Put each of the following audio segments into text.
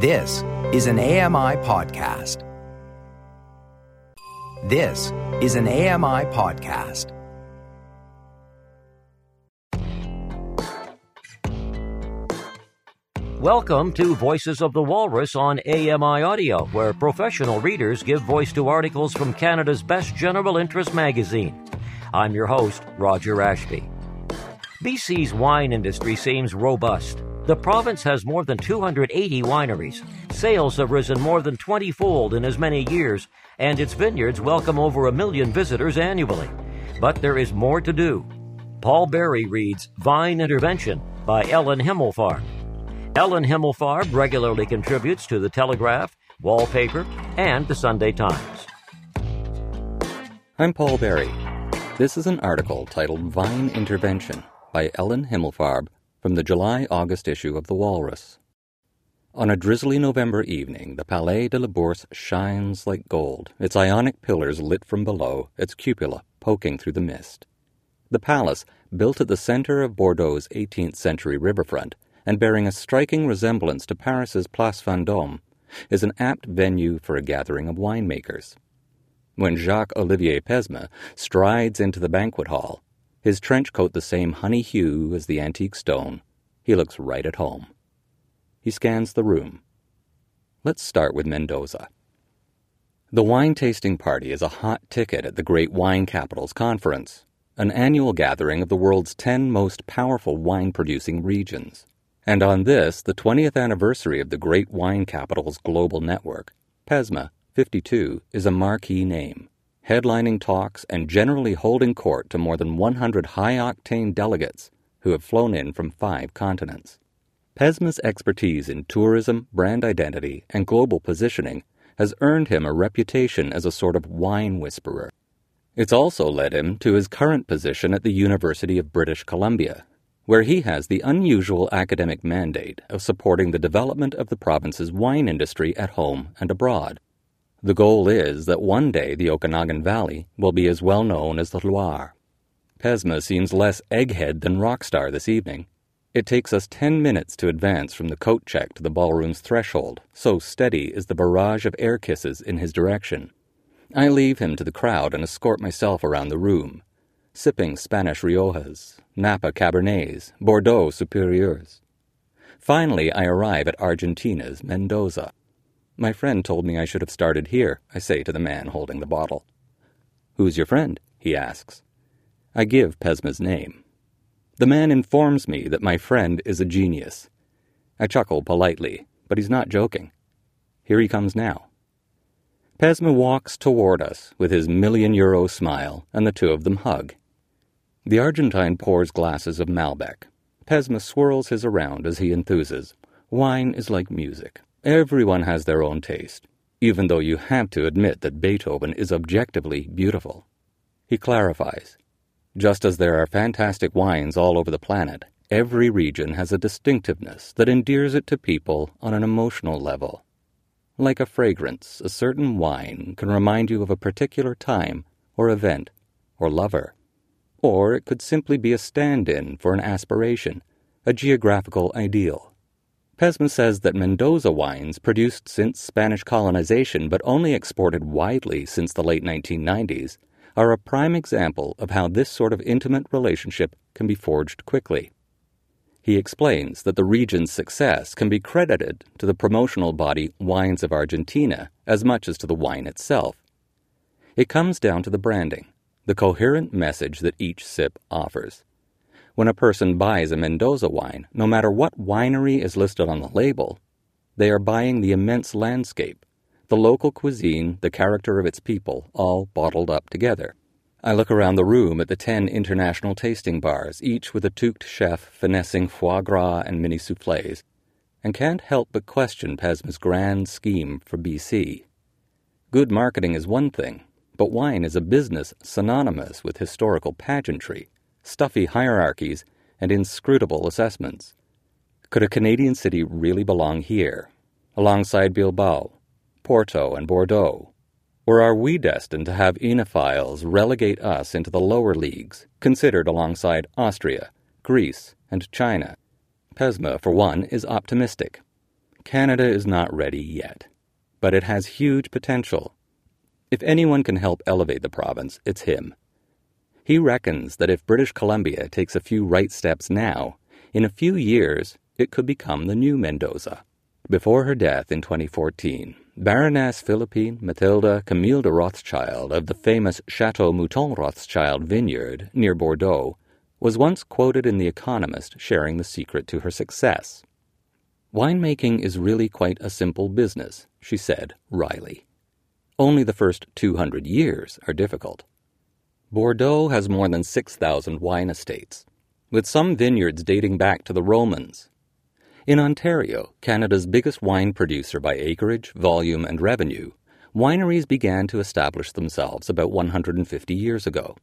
This is an AMI podcast. This is an AMI podcast. Welcome to Voices of the Walrus on AMI Audio, where professional readers give voice to articles from Canada's best general interest magazine. I'm your host, Roger Ashby. BC's wine industry seems robust. The province has more than 280 wineries. Sales have risen more than 20 fold in as many years, and its vineyards welcome over a million visitors annually. But there is more to do. Paul Berry reads Vine Intervention by Ellen Himmelfarb. Ellen Himmelfarb regularly contributes to The Telegraph, Wallpaper, and The Sunday Times. I'm Paul Berry. This is an article titled Vine Intervention by Ellen Himmelfarb from the July August issue of The Walrus. On a drizzly November evening, the Palais de la Bourse shines like gold, its ionic pillars lit from below, its cupola poking through the mist. The palace, built at the center of Bordeaux's 18th century riverfront, and bearing a striking resemblance to Paris's Place Vendôme, is an apt venue for a gathering of winemakers. When Jacques Olivier Pesme strides into the banquet hall, his trench coat the same honey hue as the antique stone, he looks right at home. He scans the room. Let's start with Mendoza. The wine tasting party is a hot ticket at the Great Wine Capitals Conference, an annual gathering of the world's 10 most powerful wine producing regions. And on this, the 20th anniversary of the Great Wine Capitals Global Network, Pesme 52 is a marquee name, headlining talks and generally holding court to more than 100 high octane delegates who have flown in from five continents. Pesme's expertise in tourism, brand identity, and global positioning has earned him a reputation as a sort of wine whisperer. It's also led him to his current position at the University of British Columbia, where he has the unusual academic mandate of supporting the development of the province's wine industry at home and abroad. The goal is that one day the Okanagan Valley will be as well known as the Loire. Pesme seems less egghead than rockstar this evening. It takes us ten minutes to advance from the coat check to the ballroom's threshold, so steady is the barrage of air kisses in his direction. I leave him to the crowd and escort myself around the room, sipping Spanish Riojas, Napa Cabernets, Bordeaux Superiors. Finally, I arrive at Argentina's Mendoza. My friend told me I should have started here, I say to the man holding the bottle. Who's your friend? he asks. I give Pesme's name. The man informs me that my friend is a genius. I chuckle politely, but he's not joking. Here he comes now. Pesme walks toward us with his million euro smile, and the two of them hug. The Argentine pours glasses of Malbec. Pesme swirls his around as he enthuses. Wine is like music. Everyone has their own taste, even though you have to admit that Beethoven is objectively beautiful. He clarifies. Just as there are fantastic wines all over the planet, every region has a distinctiveness that endears it to people on an emotional level. Like a fragrance, a certain wine can remind you of a particular time or event or lover or it could simply be a stand in for an aspiration, a geographical ideal. Pesme says that Mendoza wines, produced since Spanish colonization but only exported widely since the late 1990s, are a prime example of how this sort of intimate relationship can be forged quickly. He explains that the region's success can be credited to the promotional body Wines of Argentina as much as to the wine itself. It comes down to the branding the coherent message that each sip offers. When a person buys a Mendoza wine, no matter what winery is listed on the label, they are buying the immense landscape, the local cuisine, the character of its people, all bottled up together. I look around the room at the ten international tasting bars, each with a toqued chef finessing foie gras and mini souffles, and can't help but question Pesme's grand scheme for BC. Good marketing is one thing, but wine is a business synonymous with historical pageantry, stuffy hierarchies, and inscrutable assessments. Could a Canadian city really belong here, alongside Bilbao, Porto, and Bordeaux? Or are we destined to have enophiles relegate us into the lower leagues, considered alongside Austria, Greece, and China? Pesme, for one, is optimistic. Canada is not ready yet, but it has huge potential. If anyone can help elevate the province, it's him. He reckons that if British Columbia takes a few right steps now, in a few years it could become the new Mendoza. Before her death in 2014, Baroness Philippine Mathilde Camille de Rothschild of the famous Chateau Mouton Rothschild vineyard near Bordeaux was once quoted in The Economist sharing the secret to her success. Winemaking is really quite a simple business, she said wryly. Only the first 200 years are difficult. Bordeaux has more than 6,000 wine estates, with some vineyards dating back to the Romans. In Ontario, Canada's biggest wine producer by acreage, volume, and revenue, wineries began to establish themselves about 150 years ago.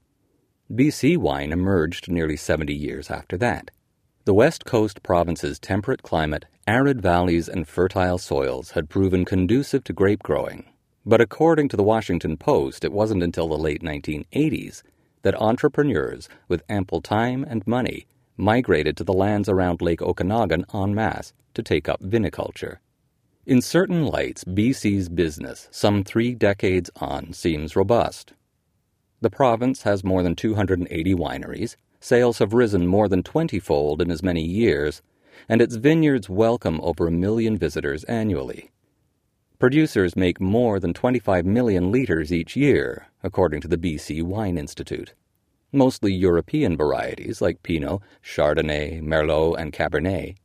BC wine emerged nearly 70 years after that. The West Coast province's temperate climate, arid valleys, and fertile soils had proven conducive to grape growing. But according to the Washington Post, it wasn't until the late 1980s that entrepreneurs with ample time and money migrated to the lands around Lake Okanagan en masse to take up viniculture. In certain lights, BC's business, some three decades on, seems robust. The province has more than 280 wineries, Sales have risen more than 20 fold in as many years, and its vineyards welcome over a million visitors annually. Producers make more than 25 million litres each year, according to the BC Wine Institute. Mostly European varieties like Pinot, Chardonnay, Merlot, and Cabernet.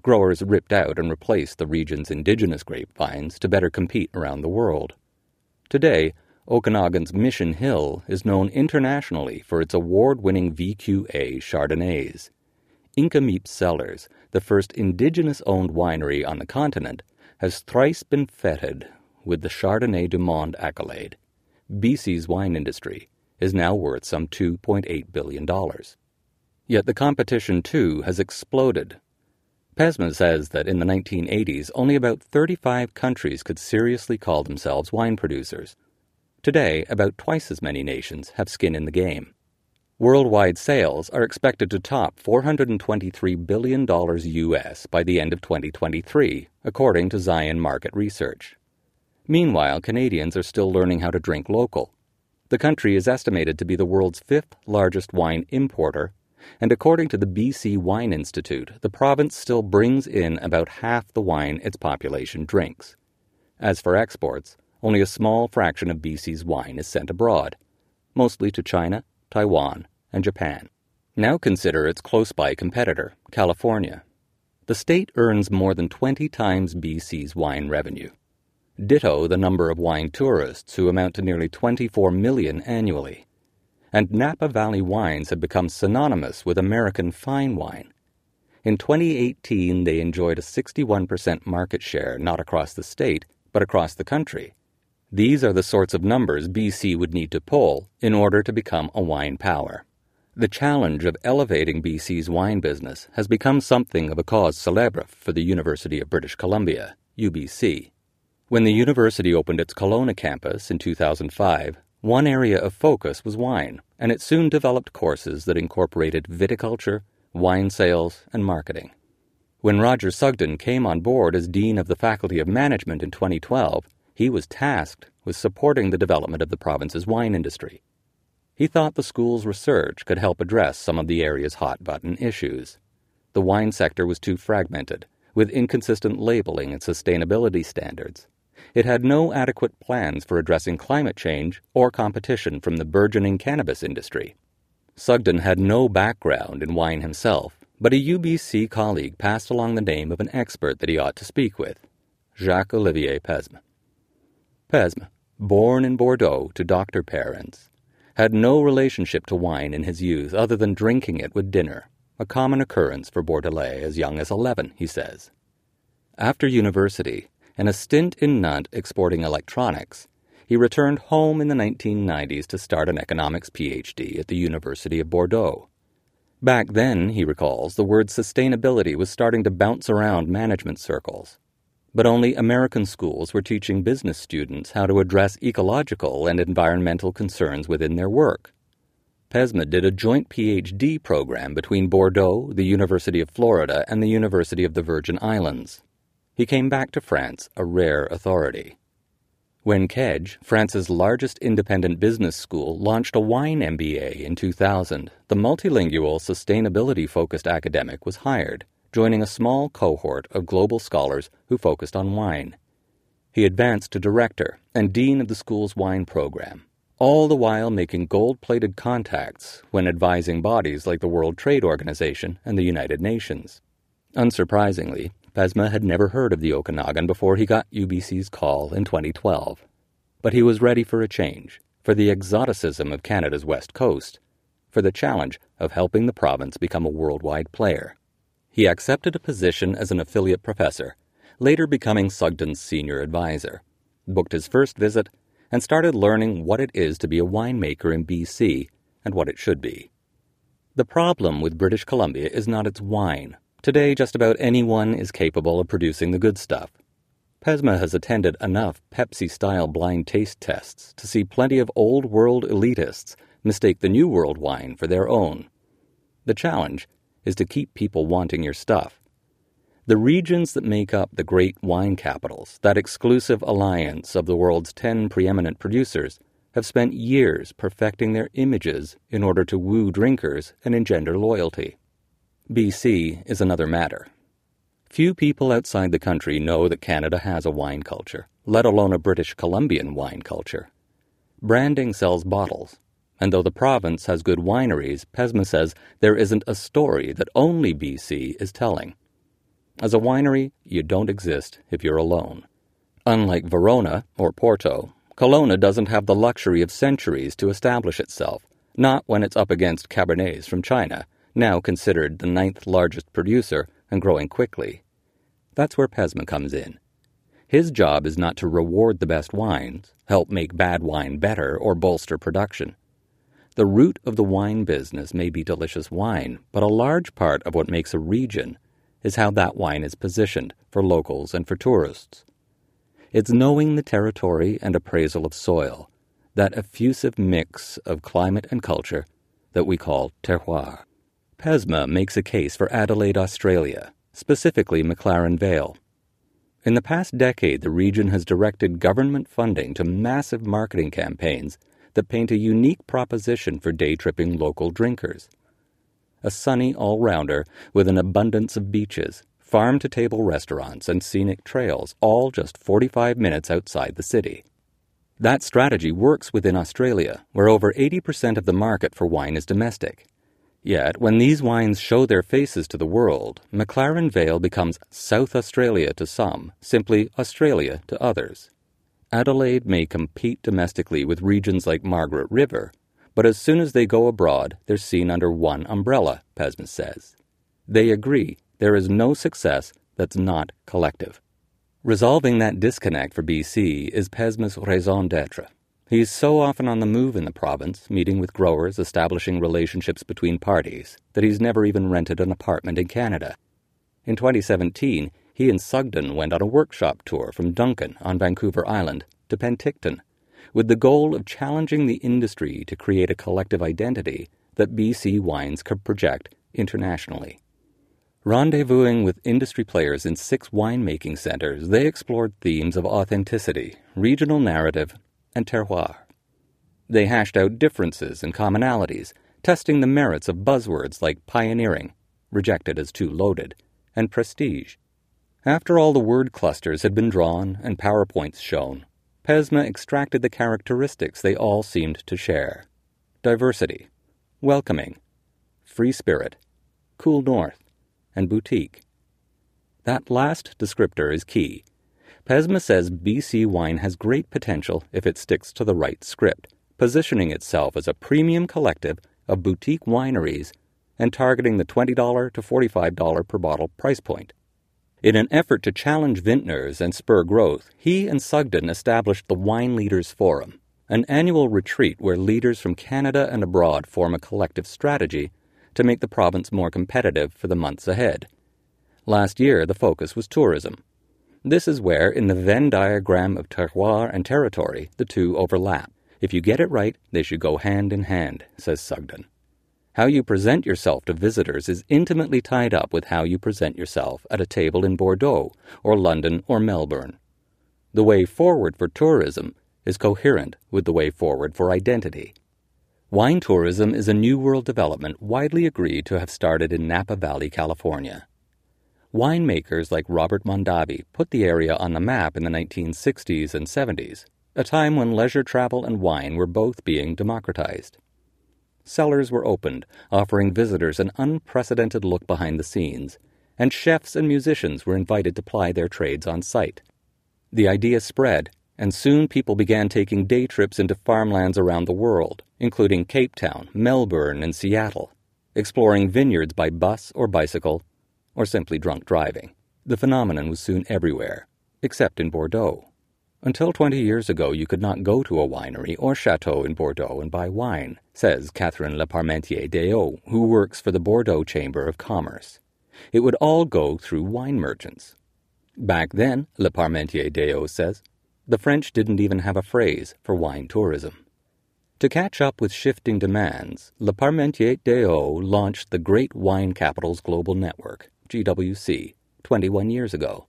Growers ripped out and replaced the region's indigenous grapevines to better compete around the world. Today, Okanagan's Mission Hill is known internationally for its award winning VQA Chardonnays. Inca Cellars, the first indigenous owned winery on the continent, has thrice been feted with the Chardonnay du Monde accolade. BC's wine industry is now worth some $2.8 billion. Yet the competition, too, has exploded. Pesme says that in the 1980s, only about 35 countries could seriously call themselves wine producers. Today, about twice as many nations have skin in the game. Worldwide sales are expected to top $423 billion US by the end of 2023, according to Zion Market Research. Meanwhile, Canadians are still learning how to drink local. The country is estimated to be the world's fifth largest wine importer, and according to the BC Wine Institute, the province still brings in about half the wine its population drinks. As for exports, only a small fraction of BC's wine is sent abroad, mostly to China, Taiwan, and Japan. Now consider its close by competitor, California. The state earns more than 20 times BC's wine revenue. Ditto the number of wine tourists, who amount to nearly 24 million annually. And Napa Valley wines have become synonymous with American fine wine. In 2018, they enjoyed a 61% market share not across the state, but across the country, these are the sorts of numbers BC would need to pull in order to become a wine power. The challenge of elevating BC's wine business has become something of a cause celebre for the University of British Columbia, UBC. When the university opened its Kelowna campus in 2005, one area of focus was wine, and it soon developed courses that incorporated viticulture, wine sales, and marketing. When Roger Sugden came on board as Dean of the Faculty of Management in 2012, he was tasked with supporting the development of the province's wine industry. He thought the school's research could help address some of the area's hot button issues. The wine sector was too fragmented, with inconsistent labeling and sustainability standards. It had no adequate plans for addressing climate change or competition from the burgeoning cannabis industry. Sugden had no background in wine himself, but a UBC colleague passed along the name of an expert that he ought to speak with Jacques Olivier Pesme. Pesme, born in Bordeaux to doctor parents, had no relationship to wine in his youth other than drinking it with dinner, a common occurrence for Bordelais as young as 11, he says. After university and a stint in Nantes exporting electronics, he returned home in the 1990s to start an economics PhD at the University of Bordeaux. Back then, he recalls, the word sustainability was starting to bounce around management circles but only American schools were teaching business students how to address ecological and environmental concerns within their work. Pesme did a joint PhD program between Bordeaux, the University of Florida, and the University of the Virgin Islands. he came back to France a rare authority. When Kedge, France's largest independent business school, launched a wine MBA in 2000, the multilingual, sustainability focused academic was hired, joining a small cohort of global scholars who focused on wine. He advanced to director and dean of the school's wine program, all the while making gold plated contacts when advising bodies like the World Trade Organization and the United Nations. Unsurprisingly, Pesme had never heard of the Okanagan before he got UBC's call in 2012. But he was ready for a change, for the exoticism of Canada's west coast, for the challenge of helping the province become a worldwide player. He accepted a position as an affiliate professor, later becoming Sugden's senior advisor, booked his first visit, and started learning what it is to be a winemaker in BC and what it should be. The problem with British Columbia is not its wine, Today, just about anyone is capable of producing the good stuff. Pesme has attended enough Pepsi style blind taste tests to see plenty of old world elitists mistake the new world wine for their own. The challenge is to keep people wanting your stuff. The regions that make up the great wine capitals, that exclusive alliance of the world's 10 preeminent producers, have spent years perfecting their images in order to woo drinkers and engender loyalty. BC is another matter. Few people outside the country know that Canada has a wine culture, let alone a British Columbian wine culture. Branding sells bottles, and though the province has good wineries, Pesme says there isn't a story that only BC is telling. As a winery, you don't exist if you're alone. Unlike Verona or Porto, Kelowna doesn't have the luxury of centuries to establish itself, not when it's up against Cabernets from China now considered the ninth largest producer and growing quickly. That's where Pesme comes in. His job is not to reward the best wines, help make bad wine better, or bolster production. The root of the wine business may be delicious wine, but a large part of what makes a region is how that wine is positioned for locals and for tourists. It's knowing the territory and appraisal of soil, that effusive mix of climate and culture that we call terroir. Pesme makes a case for Adelaide, Australia, specifically McLaren Vale. In the past decade, the region has directed government funding to massive marketing campaigns that paint a unique proposition for day tripping local drinkers. A sunny all rounder with an abundance of beaches, farm to table restaurants, and scenic trails, all just 45 minutes outside the city. That strategy works within Australia, where over 80% of the market for wine is domestic. Yet, when these wines show their faces to the world, McLaren Vale becomes South Australia to some, simply Australia to others. Adelaide may compete domestically with regions like Margaret River, but as soon as they go abroad, they're seen under one umbrella, Pesme says. They agree there is no success that's not collective. Resolving that disconnect for BC is Pesme's raison d'etre. He's so often on the move in the province, meeting with growers, establishing relationships between parties, that he's never even rented an apartment in Canada. In 2017, he and Sugden went on a workshop tour from Duncan on Vancouver Island to Penticton, with the goal of challenging the industry to create a collective identity that BC wines could project internationally. Rendezvousing with industry players in six winemaking centers, they explored themes of authenticity, regional narrative, and terroir. They hashed out differences and commonalities, testing the merits of buzzwords like pioneering, rejected as too loaded, and prestige. After all the word clusters had been drawn and PowerPoints shown, Pesme extracted the characteristics they all seemed to share diversity, welcoming, free spirit, cool north, and boutique. That last descriptor is key Pesme says BC Wine has great potential if it sticks to the right script, positioning itself as a premium collective of boutique wineries and targeting the $20 to $45 per bottle price point. In an effort to challenge vintners and spur growth, he and Sugden established the Wine Leaders Forum, an annual retreat where leaders from Canada and abroad form a collective strategy to make the province more competitive for the months ahead. Last year, the focus was tourism. This is where, in the Venn diagram of terroir and territory, the two overlap. If you get it right, they should go hand in hand, says Sugden. How you present yourself to visitors is intimately tied up with how you present yourself at a table in Bordeaux, or London, or Melbourne. The way forward for tourism is coherent with the way forward for identity. Wine tourism is a New World development widely agreed to have started in Napa Valley, California. Winemakers like Robert Mondavi put the area on the map in the 1960s and 70s, a time when leisure travel and wine were both being democratized. Cellars were opened, offering visitors an unprecedented look behind the scenes, and chefs and musicians were invited to ply their trades on site. The idea spread, and soon people began taking day trips into farmlands around the world, including Cape Town, Melbourne, and Seattle, exploring vineyards by bus or bicycle, or simply drunk driving. The phenomenon was soon everywhere, except in Bordeaux. Until 20 years ago, you could not go to a winery or chateau in Bordeaux and buy wine, says Catherine Leparmentier Dehaut, who works for the Bordeaux Chamber of Commerce. It would all go through wine merchants. Back then, Leparmentier Dehaut says, the French didn't even have a phrase for wine tourism. To catch up with shifting demands, Leparmentier Dehaut launched the Great Wine Capitals Global Network, GWC, 21 years ago.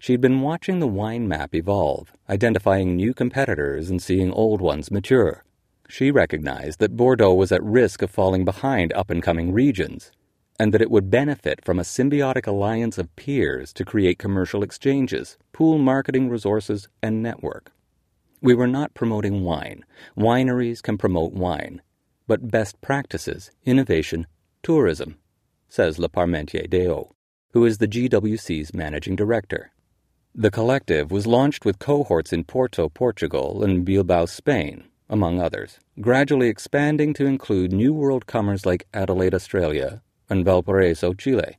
She'd been watching the wine map evolve, identifying new competitors and seeing old ones mature. She recognized that Bordeaux was at risk of falling behind up and coming regions, and that it would benefit from a symbiotic alliance of peers to create commercial exchanges, pool marketing resources, and network. We were not promoting wine. Wineries can promote wine. But best practices, innovation, tourism, says Le Leparmentier Dehaut, who is the GWC's managing director. The collective was launched with cohorts in Porto, Portugal, and Bilbao, Spain, among others, gradually expanding to include New World comers like Adelaide, Australia, and Valparaiso, Chile.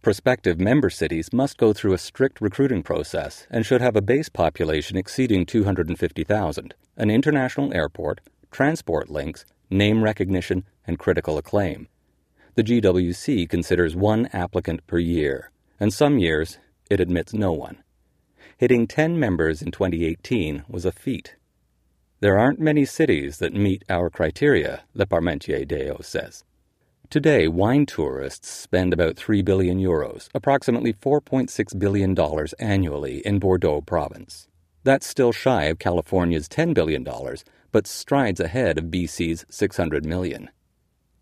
Prospective member cities must go through a strict recruiting process and should have a base population exceeding 250,000, an international airport, transport links, name recognition, and critical acclaim. The GWC considers one applicant per year, and some years it admits no one. Hitting 10 members in 2018 was a feat. There aren't many cities that meet our criteria, Leparmentier Dehaut says. Today, wine tourists spend about 3 billion euros, approximately $4.6 billion annually in Bordeaux province. That's still shy of California's $10 billion, but strides ahead of BC's 600 million.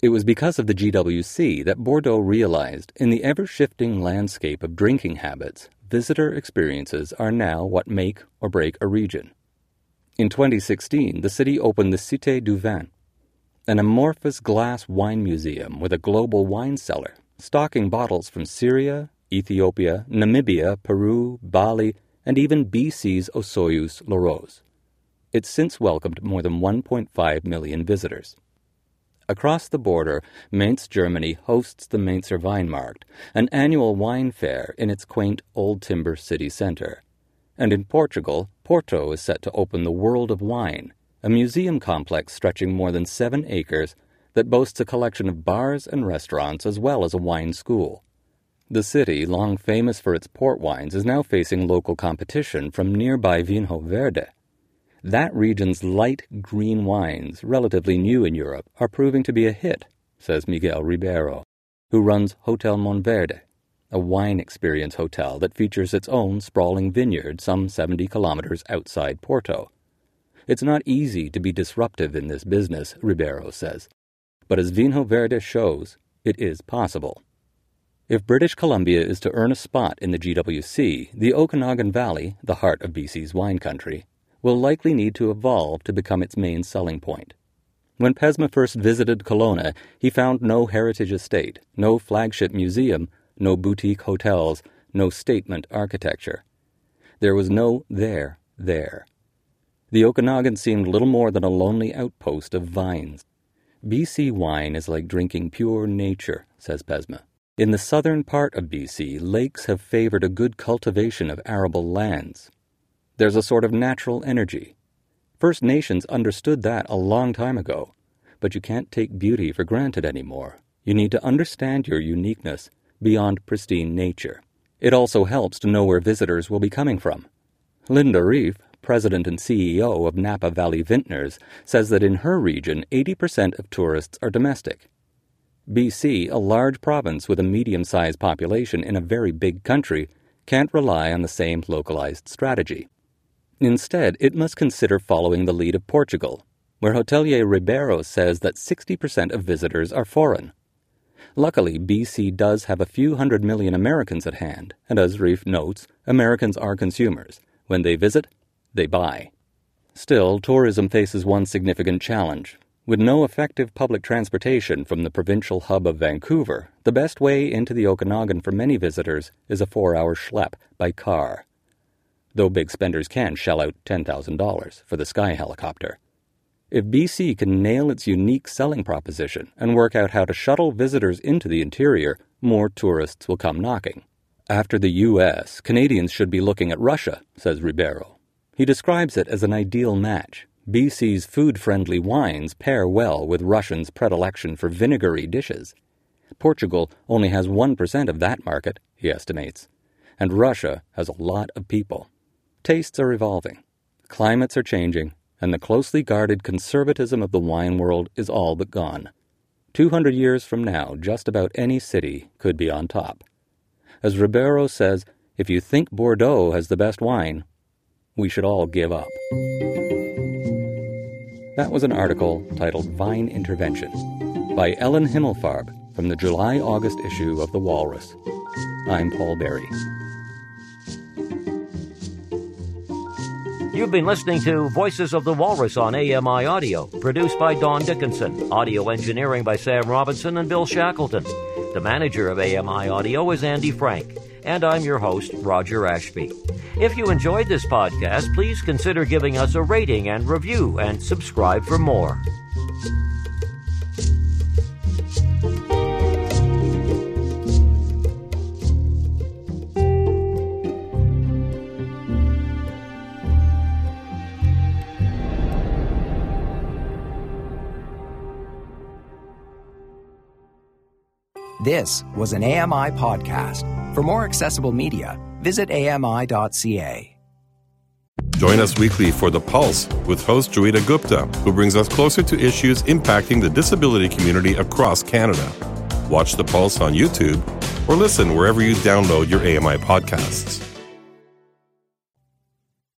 It was because of the GWC that Bordeaux realized in the ever shifting landscape of drinking habits, visitor experiences are now what make or break a region. In 2016, the city opened the Cité du Vin, an amorphous glass wine museum with a global wine cellar, stocking bottles from Syria, Ethiopia, Namibia, Peru, Bali, and even BC's Osoyoos Larose. It's since welcomed more than 1.5 million visitors. Across the border, Mainz, Germany hosts the Mainzer Weinmarkt, an annual wine fair in its quaint old timber city center. And in Portugal, Porto is set to open the World of Wine, a museum complex stretching more than seven acres that boasts a collection of bars and restaurants as well as a wine school. The city, long famous for its port wines, is now facing local competition from nearby Vinho Verde, that region's light green wines, relatively new in Europe, are proving to be a hit, says Miguel Ribeiro, who runs Hotel Monverde, a wine experience hotel that features its own sprawling vineyard some 70 kilometers outside Porto. It's not easy to be disruptive in this business, Ribeiro says, but as Vinho Verde shows, it is possible. If British Columbia is to earn a spot in the GWC, the Okanagan Valley, the heart of BC's wine country, will likely need to evolve to become its main selling point. When Pesme first visited Kelowna, he found no heritage estate, no flagship museum, no boutique hotels, no statement architecture. There was no there there. The Okanagan seemed little more than a lonely outpost of vines. BC wine is like drinking pure nature, says Pesme. In the southern part of BC, lakes have favored a good cultivation of arable lands. There's a sort of natural energy. First Nations understood that a long time ago, but you can't take beauty for granted anymore. You need to understand your uniqueness beyond pristine nature. It also helps to know where visitors will be coming from. Linda Reiff, president and CEO of Napa Valley Vintners, says that in her region, 80% of tourists are domestic. BC, a large province with a medium sized population in a very big country, can't rely on the same localized strategy. Instead, it must consider following the lead of Portugal, where hotelier Ribeiro says that 60% of visitors are foreign. Luckily, BC does have a few hundred million Americans at hand, and as Reiff notes, Americans are consumers. When they visit, they buy. Still, tourism faces one significant challenge. With no effective public transportation from the provincial hub of Vancouver, the best way into the Okanagan for many visitors is a four hour schlep by car. Though big spenders can shell out $10,000 for the sky helicopter. If BC can nail its unique selling proposition and work out how to shuttle visitors into the interior, more tourists will come knocking. After the U.S., Canadians should be looking at Russia, says Ribeiro. He describes it as an ideal match. BC's food friendly wines pair well with Russians' predilection for vinegary dishes. Portugal only has 1% of that market, he estimates, and Russia has a lot of people. Tastes are evolving, climates are changing, and the closely guarded conservatism of the wine world is all but gone. 200 years from now, just about any city could be on top. As Ribeiro says, if you think Bordeaux has the best wine, we should all give up. That was an article titled Vine Intervention by Ellen Himmelfarb from the July August issue of The Walrus. I'm Paul Berry. You've been listening to Voices of the Walrus on AMI Audio, produced by Don Dickinson, audio engineering by Sam Robinson and Bill Shackleton. The manager of AMI Audio is Andy Frank, and I'm your host, Roger Ashby. If you enjoyed this podcast, please consider giving us a rating and review and subscribe for more. This was an AMI podcast. For more accessible media, visit ami.ca. Join us weekly for The Pulse with host Joeita Gupta, who brings us closer to issues impacting the disability community across Canada. Watch The Pulse on YouTube or listen wherever you download your AMI podcasts.